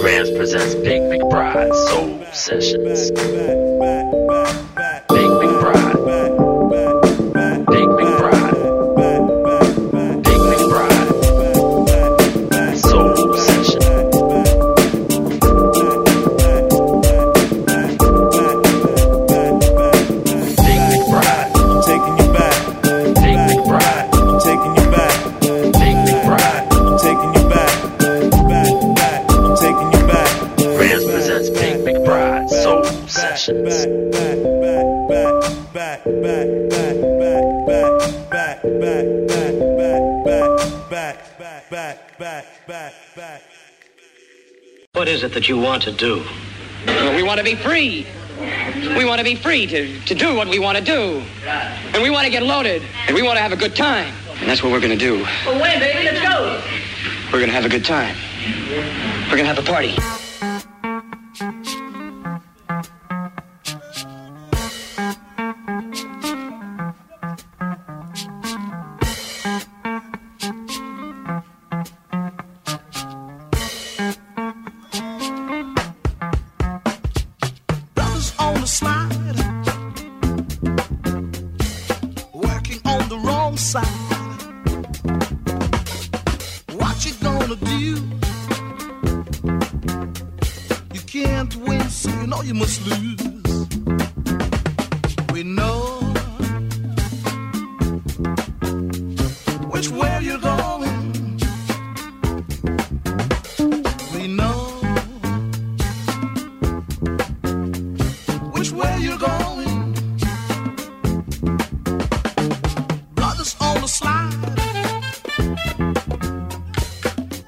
Rams presents Big McBride Soul Sessions. back, back, back, back. What is it that you want to do? Well, we want to be free. We want to be free to, to do what we want to do. And we want to get loaded. And we want to have a good time. And that's what we're going to do. Well, wait, baby, let's go. We're going to have a good time. We're going to have a party. where you're going. Brothers on the slide.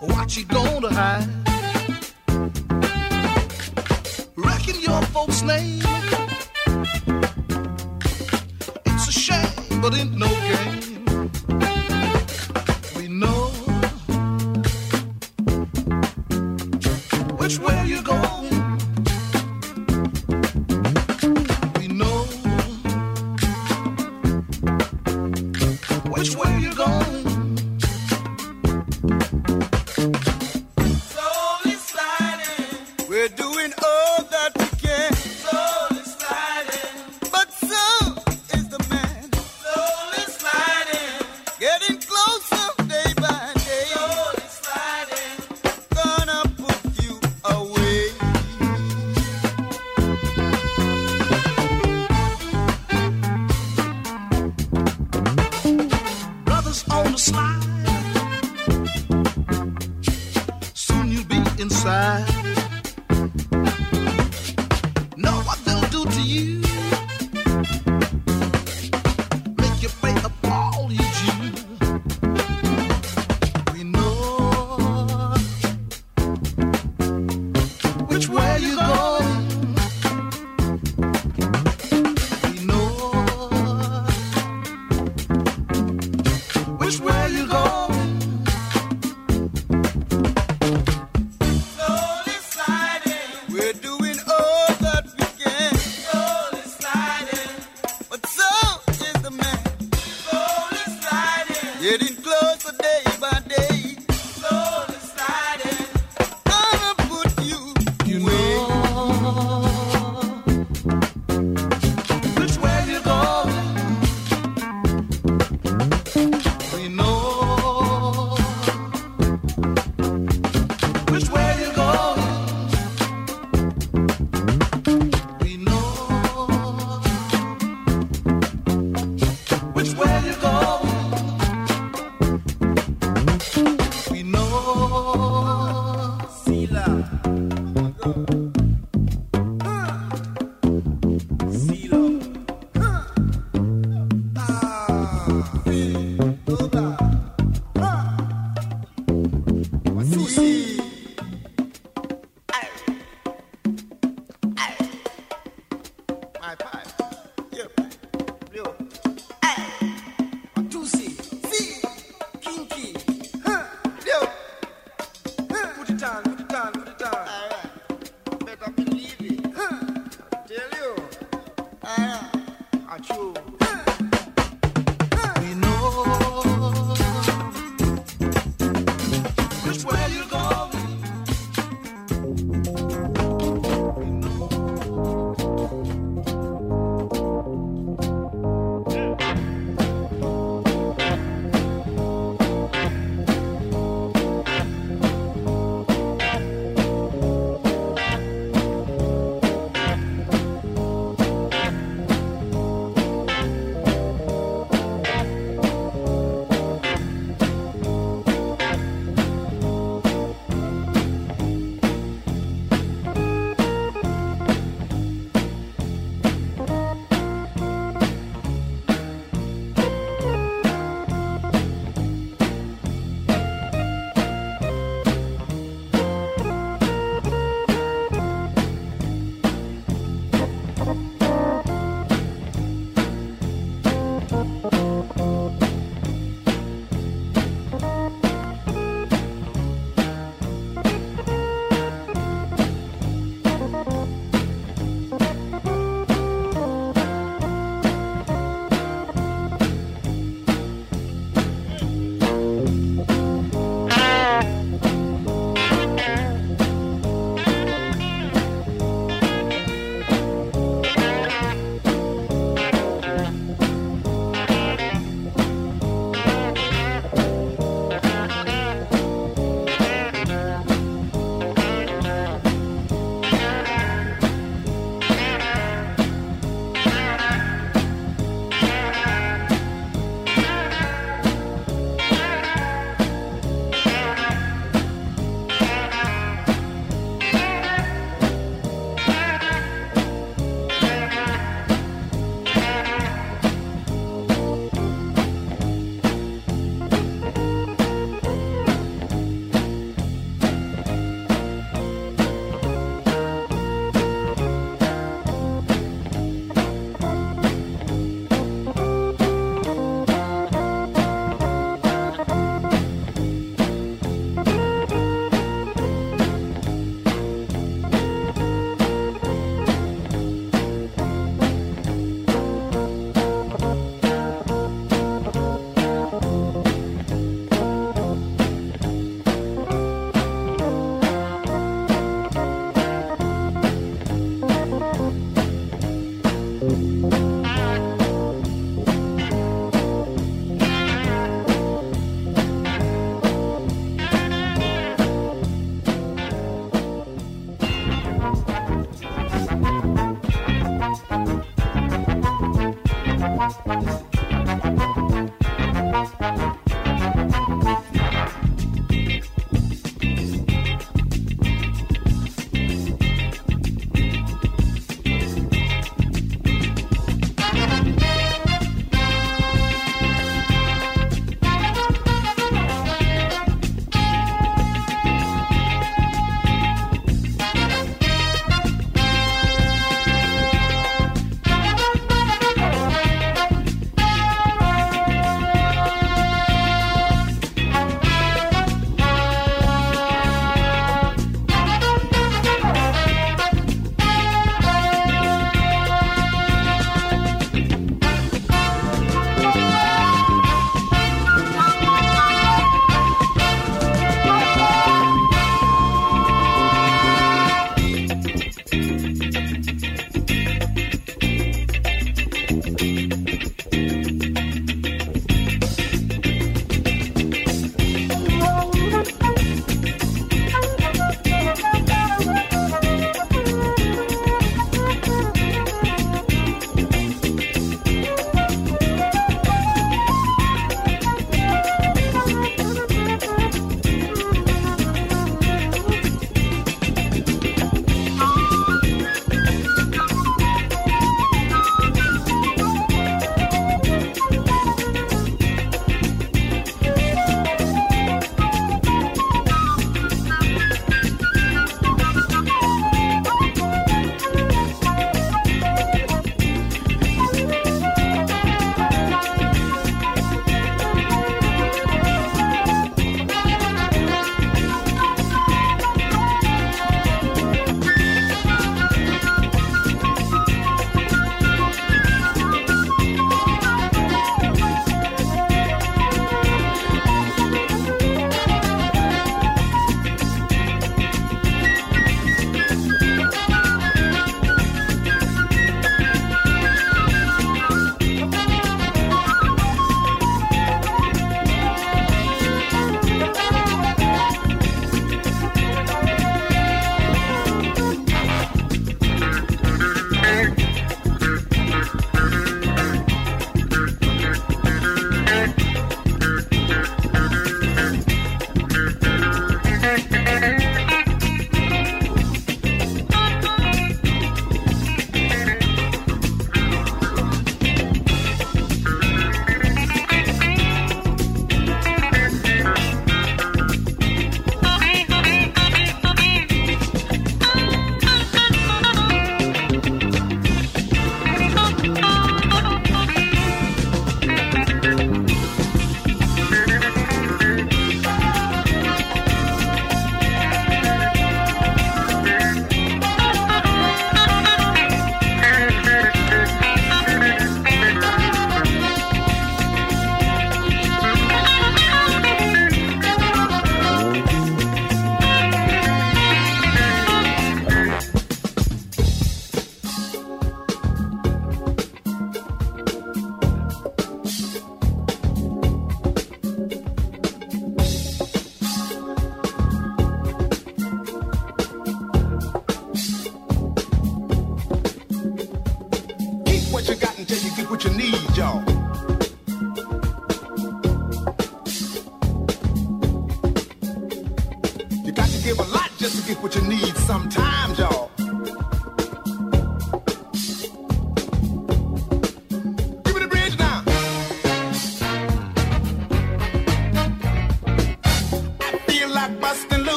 What you gonna hide? Reckon your folks' name. today.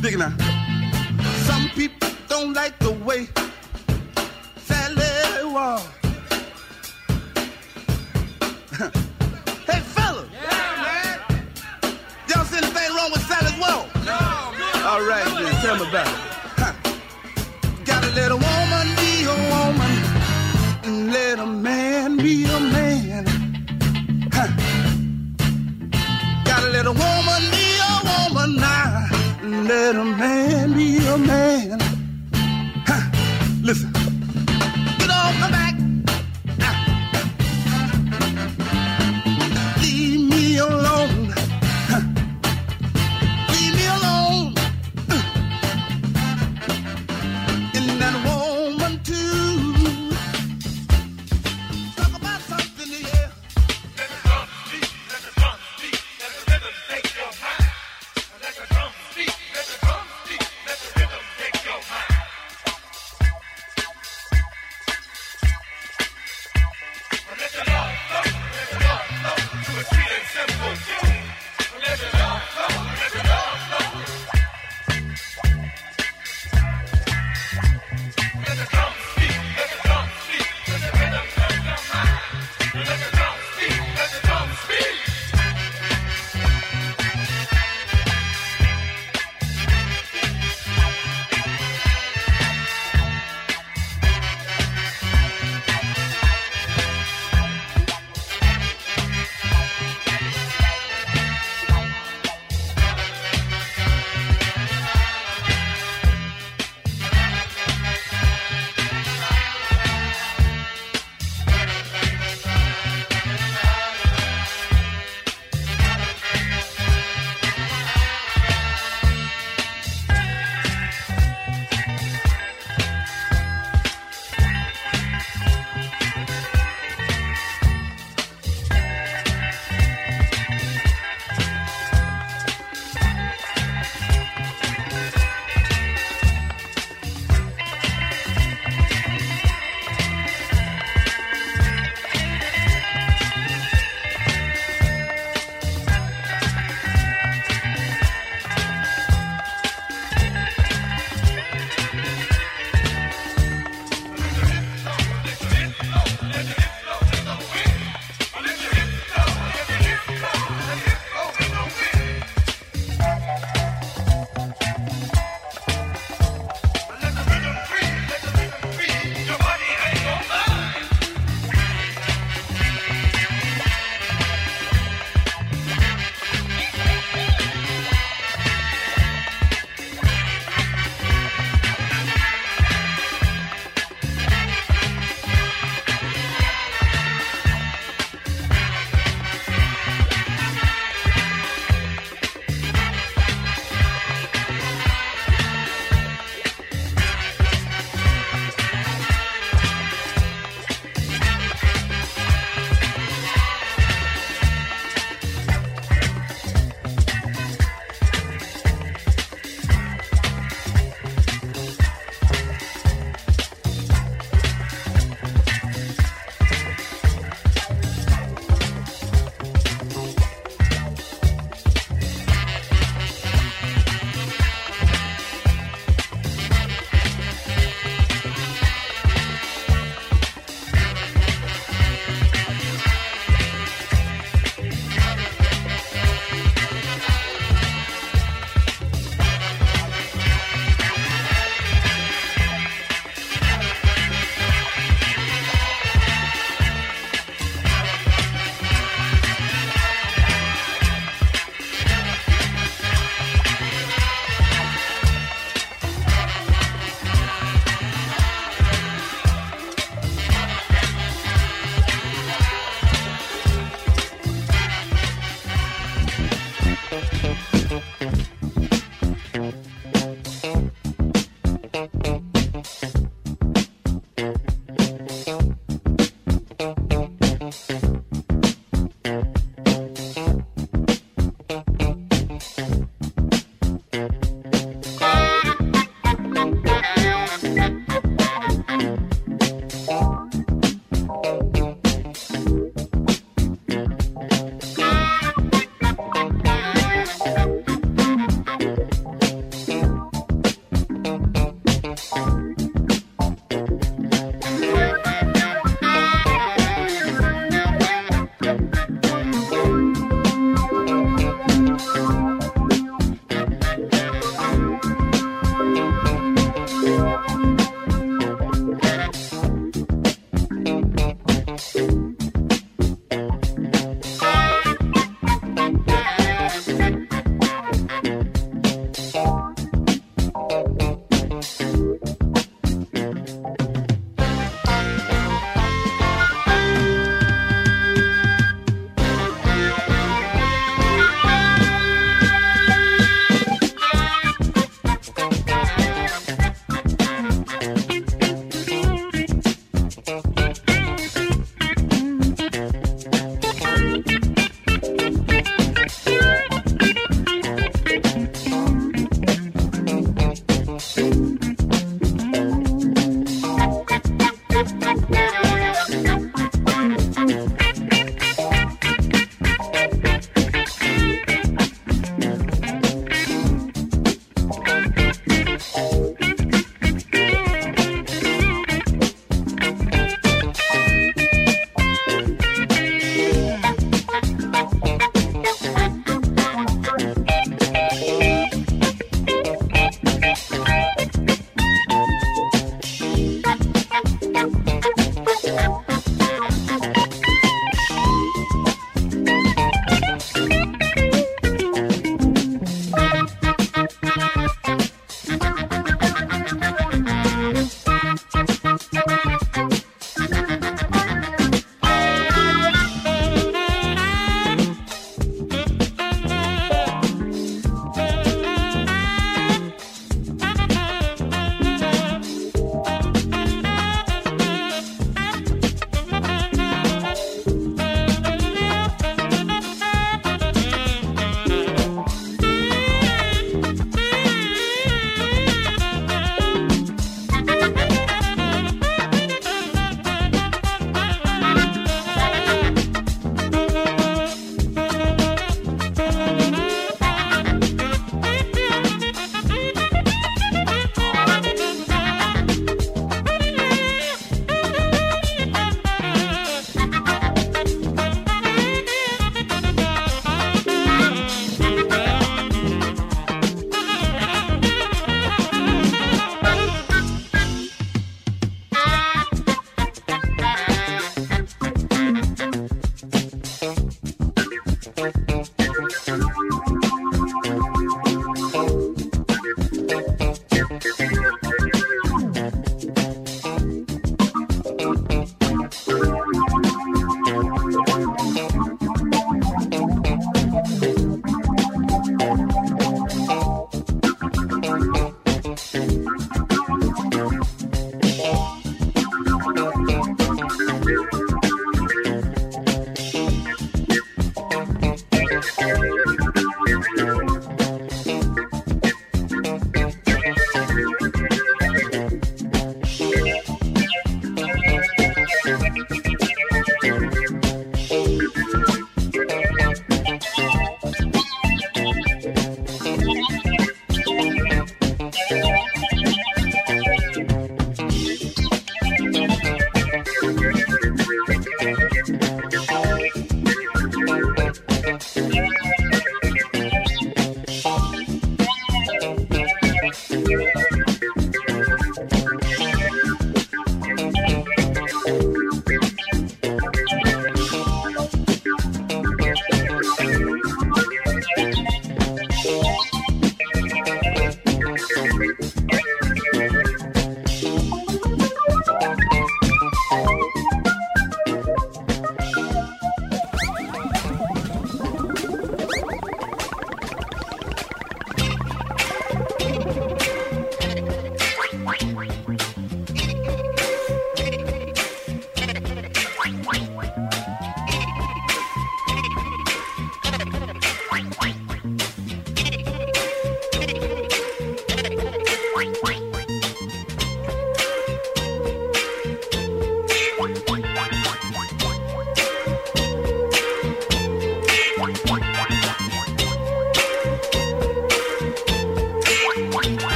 Dig now. Some people don't like the way Sally was. hey, fella. Yeah, man. Y'all see anything wrong with Sally's walk? No, man. All right, then. Tell me about it. Huh. Got a little woman be a woman and let a man be a man. Huh. Gotta let a woman let a man be a man.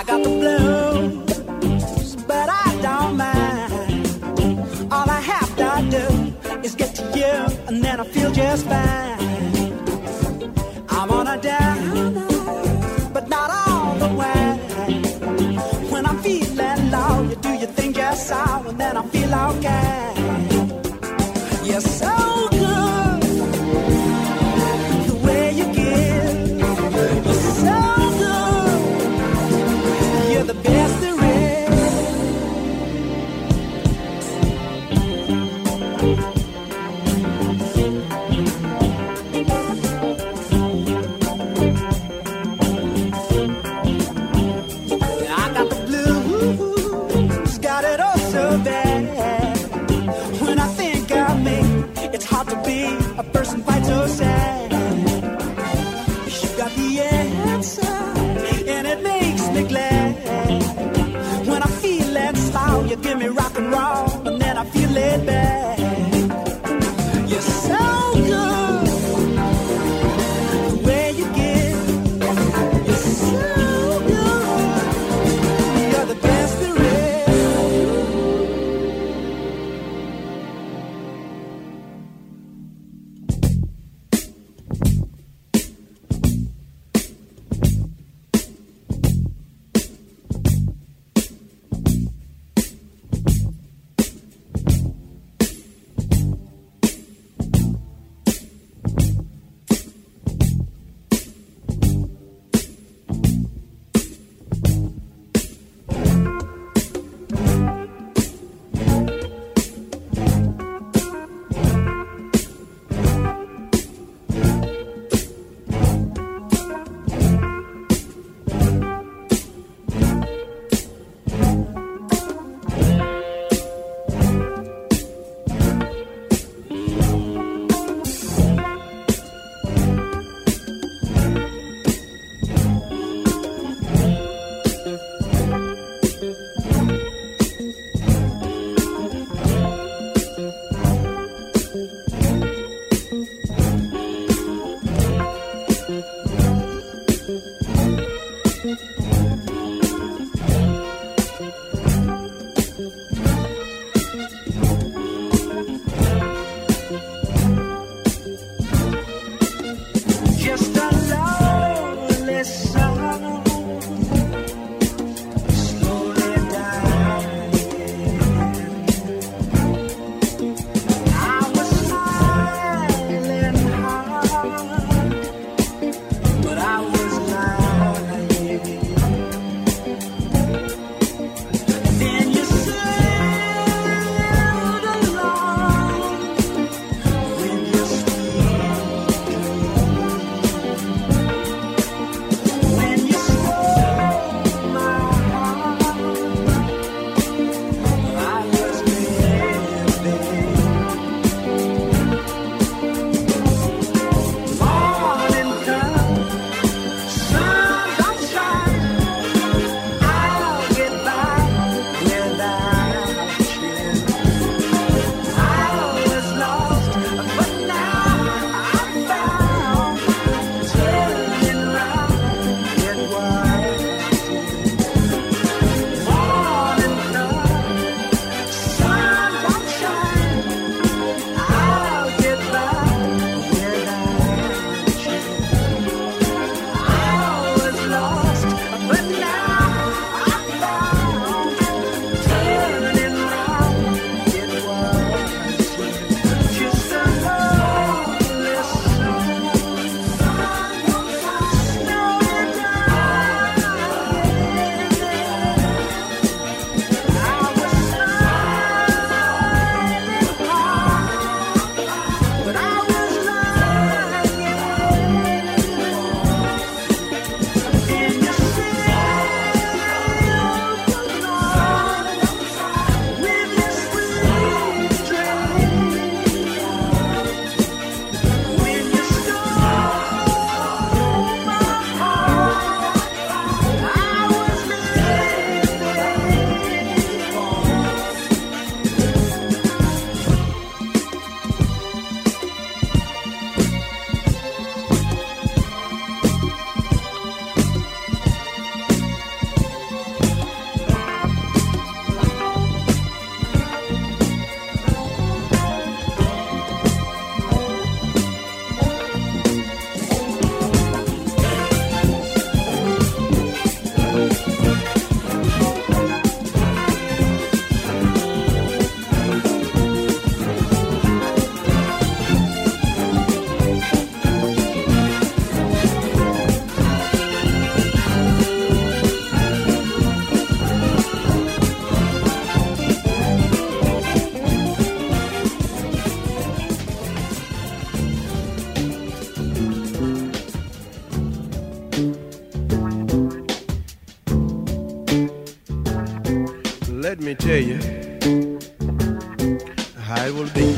I got the blues, but I don't mind. All I have to do is get to you, and then I feel just fine. I'm on a down. and then I feel okay. Me tell you how it will be.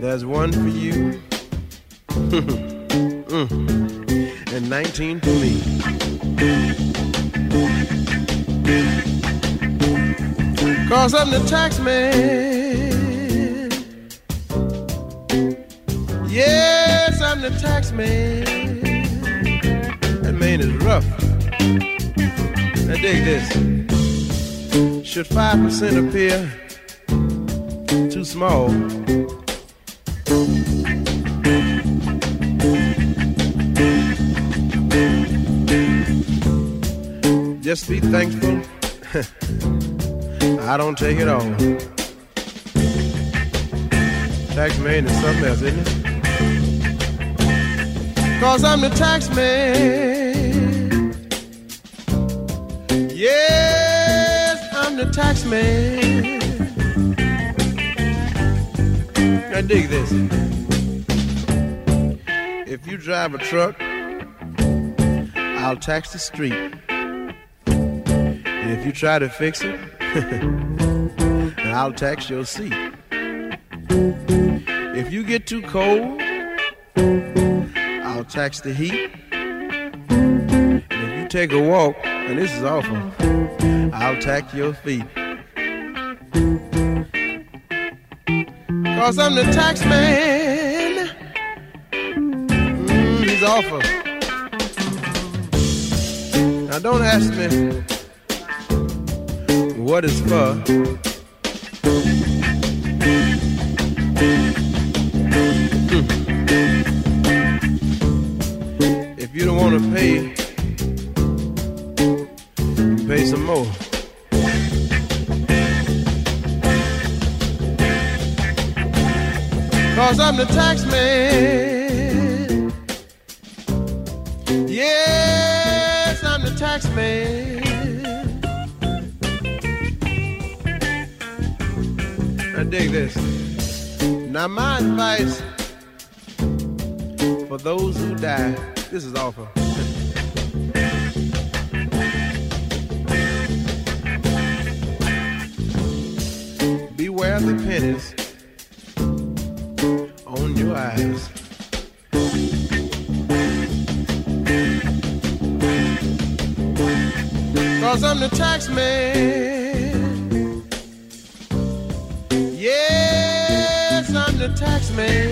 There's one for you, mm. and 19 for me. Cause I'm the tax man. 5% appear too small? Just be thankful. I don't take it all. Tax man is something else, isn't it? Cause I'm the tax man. Tax man. Now dig this. If you drive a truck, I'll tax the street. And if you try to fix it, I'll tax your seat. If you get too cold, I'll tax the heat. And if you take a walk, and this is awful, I'll tax your feet. Cause I'm the tax man. Mm, he's awful. Now don't ask me what it's for. If you don't want to pay, pay some more. Cause I'm the tax man. Yes, I'm the tax man. Now dig this. Now my advice for those who die, this is awful. Beware the pennies Yes, I'm the tax man.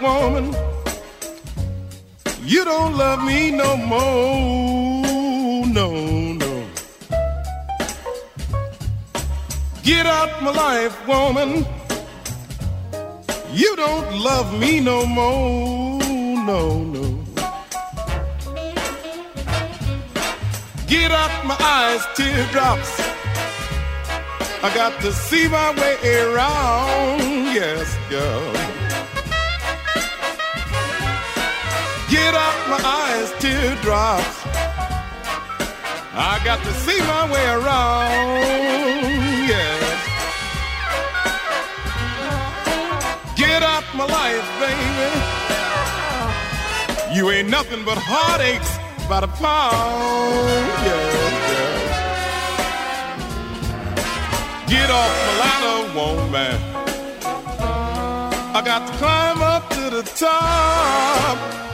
Woman. You don't love me no more, no, no. Get out my life, woman. You don't love me no more, no, no. Get out my eyes, teardrops. I got to see my way around, yes, girl. Teardrops. I got to see my way around, yes. Get out my life, baby. You ain't nothing but heartaches by the pound, yeah, yeah. Get off my ladder, woman. I got to climb up to the top.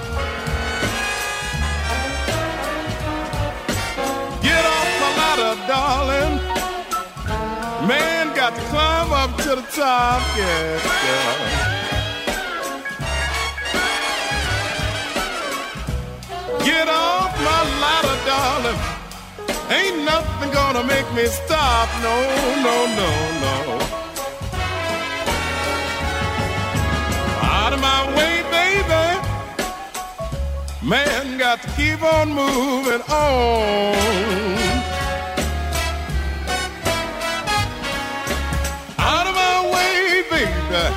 Off darling. Man, got to climb up to the top, yeah, yeah. Get off my ladder, darling. Ain't nothing gonna make me stop. No, no, no, no. Out of my way, baby. Man, got to keep on moving on. Baby.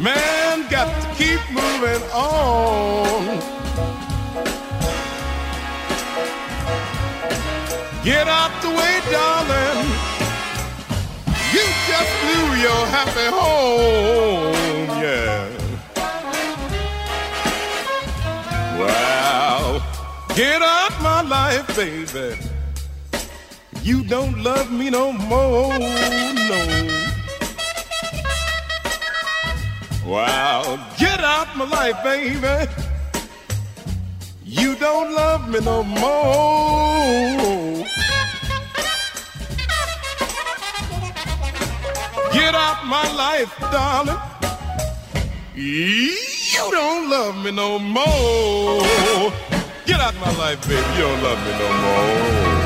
Man, got to keep moving on. Get out the way, darling. You just blew your happy home, yeah. Wow. Get out my life, baby. You don't love me no more, no. Wow. Get out my life, baby. You don't love me no more. Get out my life, darling. You don't love me no more. Get out my life, baby. You don't love me no more.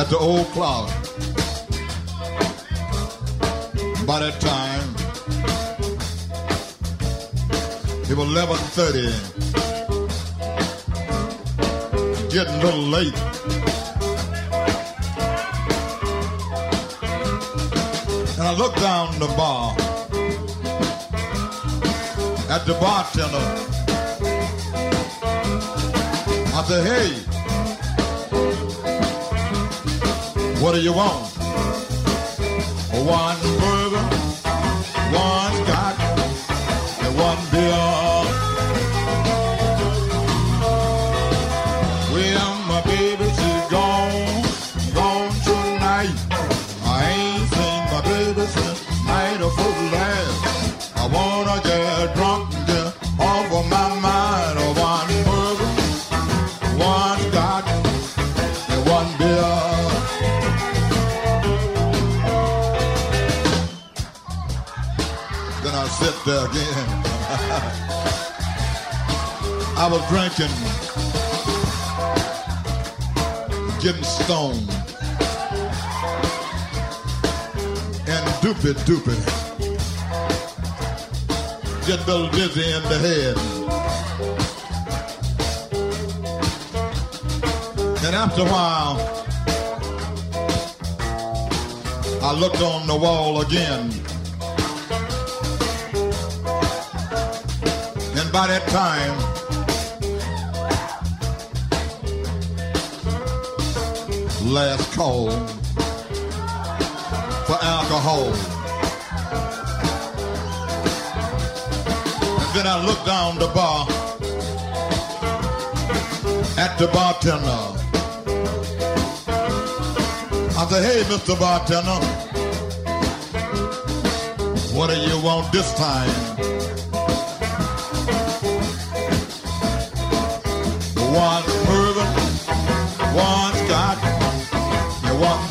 At the old clock. By that time, it was 11.30. Getting a little late. And I looked down the bar at the bartender. I said, hey, what do you want? One burger, one scotch, and one beer. Well, my baby, she's gone, gone tonight. I ain't seen my baby since night before last. I was drinking, getting stoned, and doopy doopy. Getting a little dizzy in the head. And after a while, I looked on the wall again. And by that time, last call for alcohol. And then I looked down the bar at the bartender. I said, hey, Mr. Bartender, what do you want this time? One bourbon, one scotch, and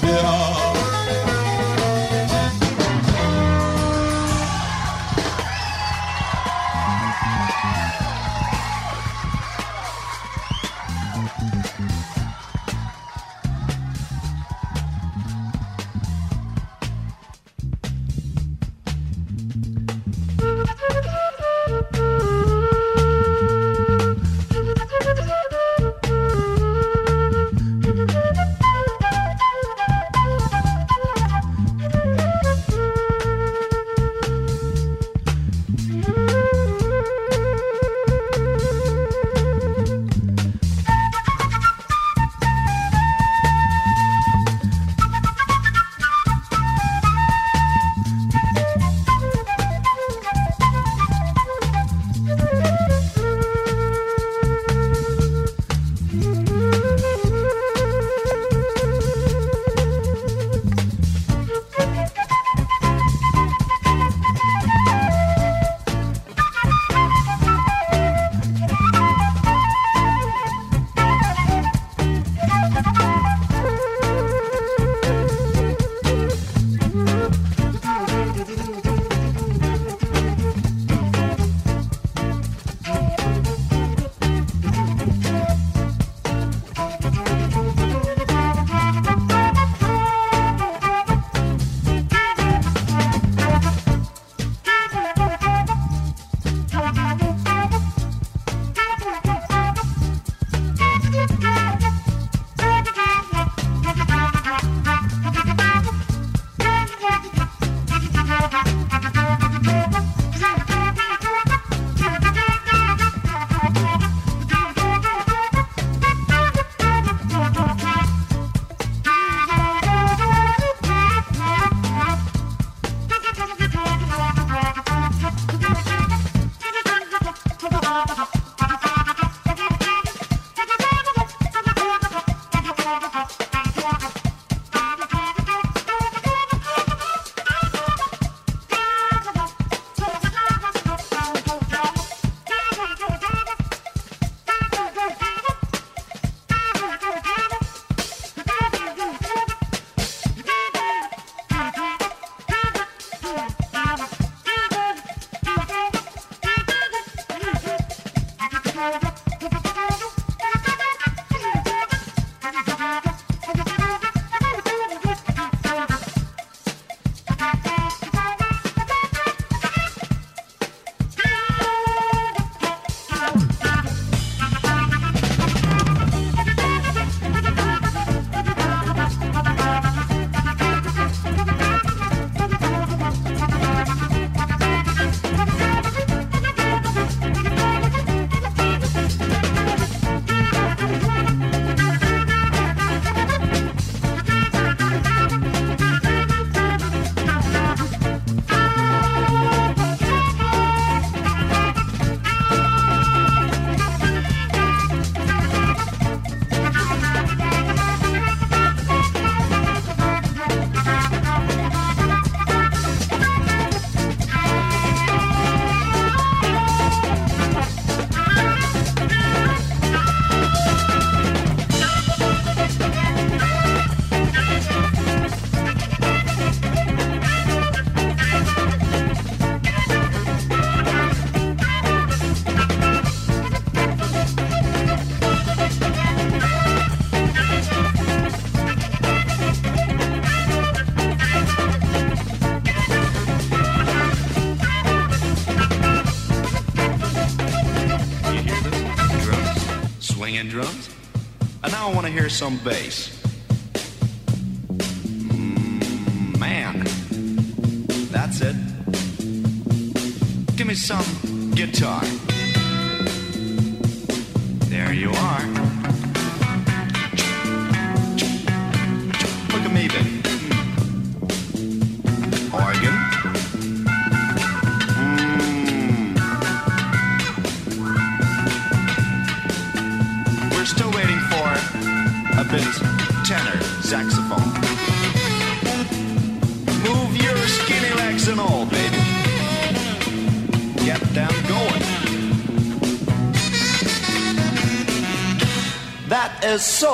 some bass.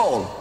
Soul.